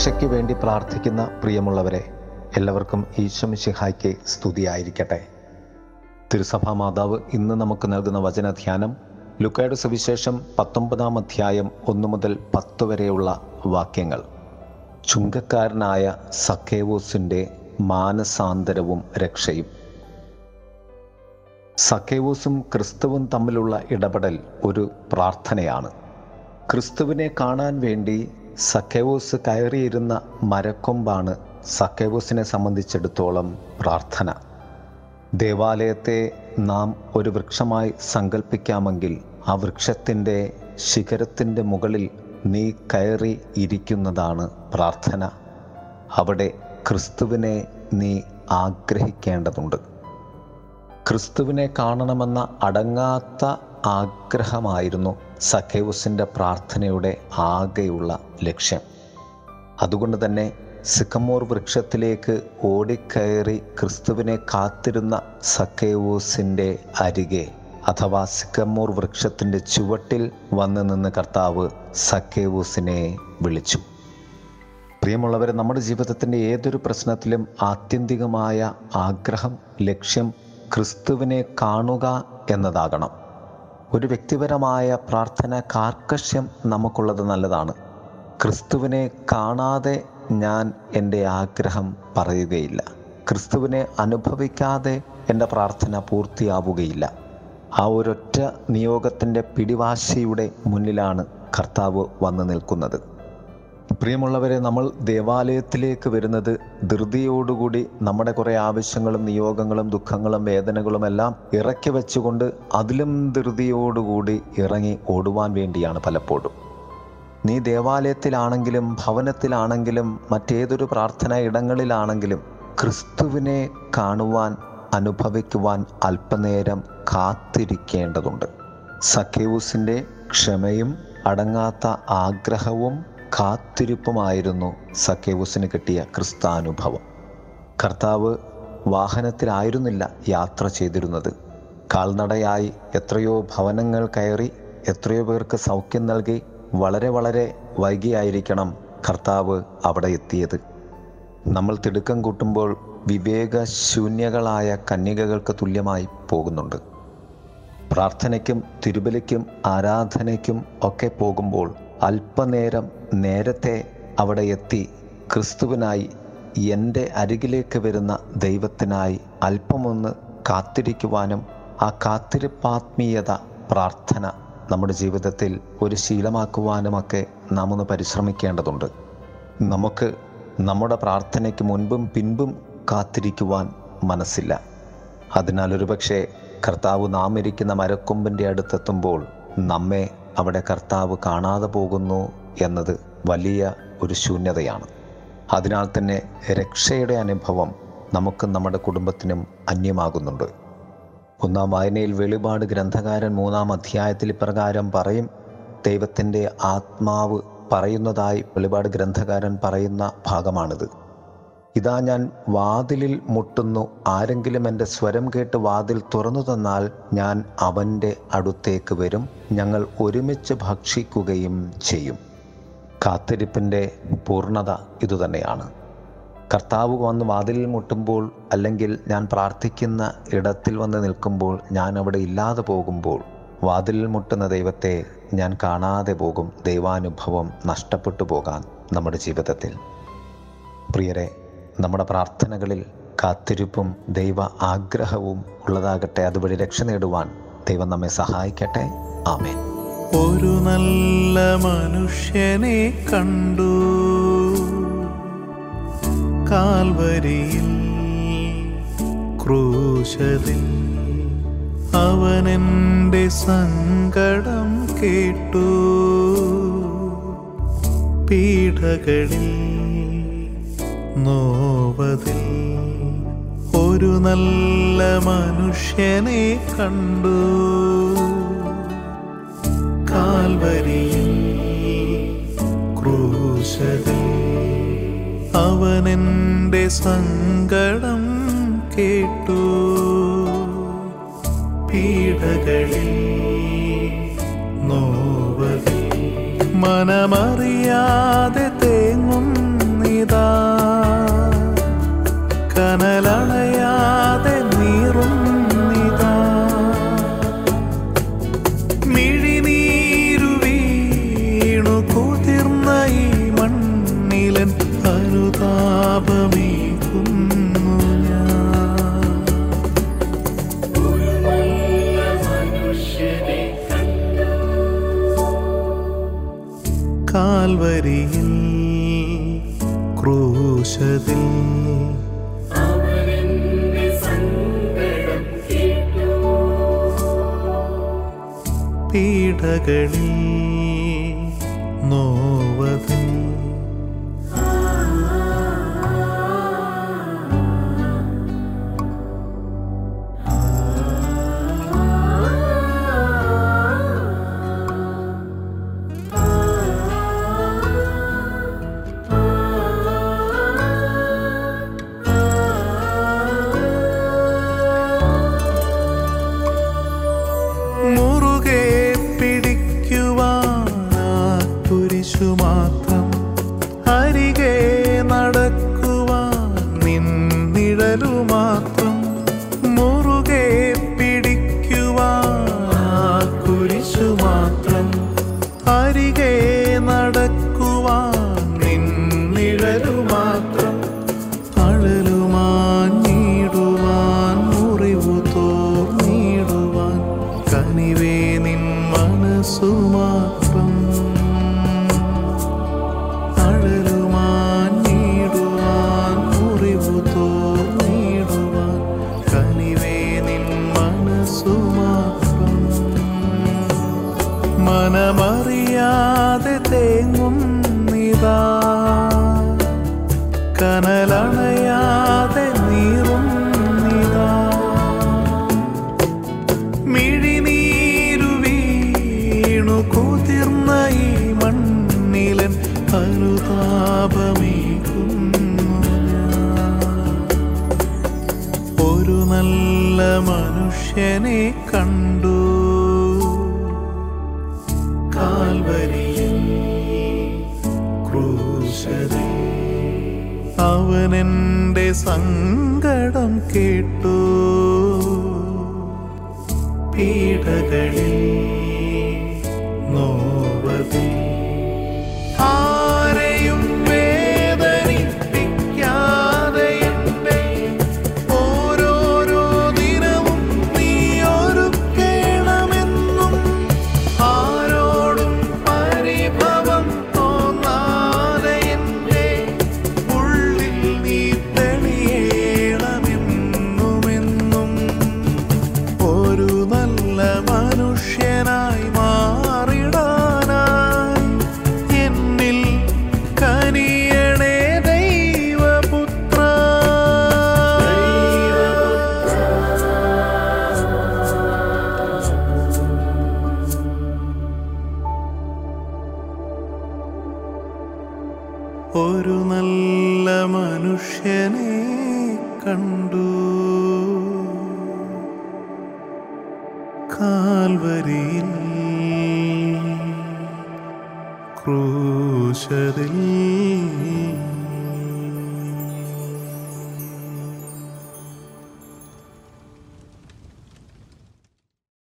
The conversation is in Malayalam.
രക്ഷയ്ക്ക് വേണ്ടി പ്രാർത്ഥിക്കുന്ന പ്രിയമുള്ളവരെ എല്ലാവർക്കും ഈശ്വമിഷിഹായ്ക്ക് സ്തുതിയായിരിക്കട്ടെ. തിരുസഭാ മാതാവ് ഇന്ന് നമുക്ക് നൽകുന്ന വചനധ്യാനം ലുക്കയുടെ സുവിശേഷം പത്തൊമ്പതാം അധ്യായം ഒന്നു മുതൽ പത്ത് വരെയുള്ള വാക്യങ്ങൾ. ചുങ്കക്കാരനായ സക്കേവോസിന്റെ മാനസാന്തരവും രക്ഷയും. സക്കേവോസും ക്രിസ്തുവും തമ്മിലുള്ള ഇടപെടൽ ഒരു പ്രാർത്ഥനയാണ്. ക്രിസ്തുവിനെ കാണാൻ വേണ്ടി സക്കേവൂസ് കയറിയിരുന്ന മരക്കൊമ്പാണ് സക്കേവൂസിനെ സംബന്ധിച്ചിടത്തോളം പ്രാർത്ഥന. ദേവാലയത്തെ നാം ഒരു വൃക്ഷമായി സങ്കല്പിക്കാമെങ്കിൽ ആ വൃക്ഷത്തിന്റെ ശിഖരത്തിന്റെ മുകളിൽ നീ കയറി ഇരിക്കുന്നതാണ് പ്രാർത്ഥന. അവിടെ ക്രിസ്തുവിനെ നീ ആഗ്രഹിക്കേണ്ടതുണ്ട്. ക്രിസ്തുവിനെ കാണണമെന്ന അടങ്ങാത്ത ആഗ്രഹമായിരുന്നു സഖേവുസിന്റെ പ്രാർത്ഥനയുടെ ആകെയുള്ള ലക്ഷ്യം. അതുകൊണ്ട് തന്നെ സിക്കമോർ വൃക്ഷത്തിലേക്ക് ഓടിക്കയറി ക്രിസ്തുവിനെ കാത്തിരുന്ന സക്കേവൂസിന്റെ അരികെ അഥവാ സിക്കമോർ വൃക്ഷത്തിന്റെ ചുവട്ടിൽ വന്ന് നിന്ന് കർത്താവ് സക്കേവൂസിനെ വിളിച്ചു. പ്രിയമുള്ളവരെ നമ്മുടെ ജീവിതത്തിന്റെ ഏതൊരു പ്രശ്നത്തിലും ആത്യന്തികമായ ആഗ്രഹം ലക്ഷ്യം ക്രിസ്തുവിനെ കാണുക എന്നതാകണം. ഒരു വ്യക്തിപരമായ പ്രാർത്ഥന കാർക്കശ്യം നമുക്കുള്ളത് നല്ലതാണ്. ക്രിസ്തുവിനെ കാണാതെ ഞാൻ എന്റെ ആഗ്രഹം പറയുകയില്ല. ക്രിസ്തുവിനെ അനുഭവിക്കാതെ എന്റെ പ്രാർത്ഥന പൂർത്തിയാവുകയില്ല. ആ ഒരൊറ്റ നിയോഗത്തിന്റെ പിടിവാശിയുടെ മുന്നിലാണ് കർത്താവ് വന്നു നിൽക്കുന്നത്. പ്രിയമുള്ളവരെ നമ്മൾ ദേവാലയത്തിലേക്ക് വരുന്നത് ധൃതിയോടുകൂടി നമ്മുടെ കുറേ ആവശ്യങ്ങളും നിയോഗങ്ങളും ദുഃഖങ്ങളും വേദനകളും എല്ലാം ഇറക്കി വെച്ചുകൊണ്ട് അതിലും ധൃതിയോടുകൂടി ഇറങ്ങി ഓടുവാൻ വേണ്ടിയാണ് പലപ്പോഴും. നീ ദേവാലയത്തിലാണെങ്കിലും ഭവനത്തിലാണെങ്കിലും മറ്റേതൊരു പ്രാർത്ഥനാ ഇടങ്ങളിലാണെങ്കിലും ക്രിസ്തുവിനെ കാണുവാൻ അനുഭവിക്കുവാൻ അല്പനേരം കാത്തിരിക്കേണ്ടതുണ്ട്. സഖ്യൂസിന്റെ ക്ഷമയും അടങ്ങാത്ത ആഗ്രഹവും കാത്തിരിപ്പുമായിരുന്നു സക്കേവൂസിന് കിട്ടിയ ക്രിസ്താനുഭവം. കർത്താവ് വാഹനത്തിലായിരുന്നില്ല യാത്ര ചെയ്തിരുന്നത്. കാൽനടയായി എത്രയോ ഭവനങ്ങൾ കയറി എത്രയോ പേർക്ക് സൗഖ്യം നൽകി വളരെ വളരെ വൈകിയായിരിക്കണം കർത്താവ് അവിടെ എത്തിയത്. നമ്മൾ തിടുക്കം കൂട്ടുമ്പോൾ വിവേകശൂന്യകളായ കന്യകകൾക്ക് തുല്യമായി പോകുന്നുണ്ട്. പ്രാർത്ഥനയ്ക്കും തിരുബലിക്കും ആരാധനയ്ക്കും ഒക്കെ പോകുമ്പോൾ അല്പനേരം നേരത്തെ അവിടെ എത്തി ക്രിസ്തുവിനായി എന്റെ അരികിലേക്ക് വരുന്ന ദൈവത്തിനായി അല്പമൊന്ന് കാത്തിരിക്കുവാനും ആ കാത്തിരിപ്പാത്മീയത പ്രാർത്ഥന നമ്മുടെ ജീവിതത്തിൽ ഒരു ശീലമാക്കുവാനുമൊക്കെ നാം ഒന്ന് പരിശ്രമിക്കേണ്ടതുണ്ട്. നമുക്ക് നമ്മുടെ പ്രാർത്ഥനയ്ക്ക് മുൻപും പിൻപും കാത്തിരിക്കുവാൻ മനസ്സില്ല. അതിനാൽ ഒരുപക്ഷെ കർത്താവ് നാം ഇരിക്കുന്ന മരക്കൊമ്പിന്റെ അടുത്തെത്തുമ്പോൾ നമ്മെ അവിടെ കർത്താവ് കാണാതെ പോകുന്നു എന്നത് വലിയ ഒരു ശൂന്യതയാണ്. അതിനാൽ തന്നെ രക്ഷയുടെ അനുഭവം നമുക്ക് നമ്മുടെ കുടുംബത്തിനും അന്യമാകുന്നുണ്ട്. ഒന്നാം വായനയിൽ വെളിപാട് ഗ്രന്ഥകാരൻ മൂന്നാം അധ്യായത്തിൽ ഇപ്രകാരം പറയും ദൈവത്തിന്റെ ആത്മാവ് പറയുന്നതായി വെളിപാട് ഗ്രന്ഥകാരൻ പറയുന്ന ഭാഗമാണിത്. ഇതാ ഞാൻ വാതിലിൽ മുട്ടുന്നു. ആരെങ്കിലും എന്റെ സ്വരം കേട്ട് വാതിൽ തുറന്നു തന്നാൽ ഞാൻ അവന്റെ അടുത്തേക്ക് വരും. ഞങ്ങൾ ഒരുമിച്ച് ഭക്ഷിക്കുകയും ചെയ്യും. കാത്തിരിപ്പിന്റെ പൂർണത ഇതുതന്നെയാണ് കർത്താവ് വന്ന് വാതിലിൽ മുട്ടുമ്പോൾ അല്ലെങ്കിൽ ഞാൻ പ്രാർത്ഥിക്കുന്ന ഇടത്തിൽ വന്ന് നിൽക്കുമ്പോൾ ഞാൻ അവിടെ ഇല്ലാതെ പോകുമ്പോൾ വാതിലിൽ മുട്ടുന്ന ദൈവത്തെ ഞാൻ കാണാതെ പോകും. ദൈവാനുഭവം നഷ്ടപ്പെട്ടു പോകാൻ നമ്മുടെ ജീവിതത്തിൽ. പ്രിയരെ നമ്മുടെ പ്രാർത്ഥനകളിൽ കാത്തിരിപ്പും ദൈവ ആഗ്രഹവും ഉള്ളതാകട്ടെ. അതുവഴി രക്ഷ നേടുവാൻ ദൈവം നമ്മെ സഹായിക്കട്ടെ. ആമേൻ. ഒരു നല്ല മനുഷ്യനെ കണ്ടു. കാൽവരിയിൽ ക്രൂശതിൽ അവനെന്റെ സങ്കടം കേട്ടു. പീഡകളിൽ നോവതിൽ ഒരു നല്ല മനുഷ്യനെ കണ്ടു. കാൽവരിയിൽ ക്രൂശതിൽ അവനെന്റെ സങ്കടം കേട്ടു. പീഡകളിൽ നോവതിൽ മനമറിയാതെ തേങ്ങുന്നിതാ കനലണയാതെ നീറുന്നിതാ. മിഴിനീരു വീണു കുതിർന്ന ഈ മണ്ണിലൻ അനുതാപമേകുന്നു കാൽവരിയിൽ ക്രൂശതിൽ പീഡകളിൽ നോവതിൽ മനമറിയാതെ തേങ്ങുന്നിതാ കനലണയാതെ നീറുന്നിതാ മിഴിനീരു വീണു കുതിർന്ന ഈ മണ്ണിലൻ അനുതാപമേകുന്നു. ഒരു നല്ല മനുഷ്യനെ കണ്ടു ക്രൂശതിൽ അവനെന്റെ സങ്കടം കേട്ടു. പീഡകളിൽ ഒരു നല്ല മനുഷ്യനെ കണ്ടു. കാൽവരിയിൽ ക്രൂശതിൽ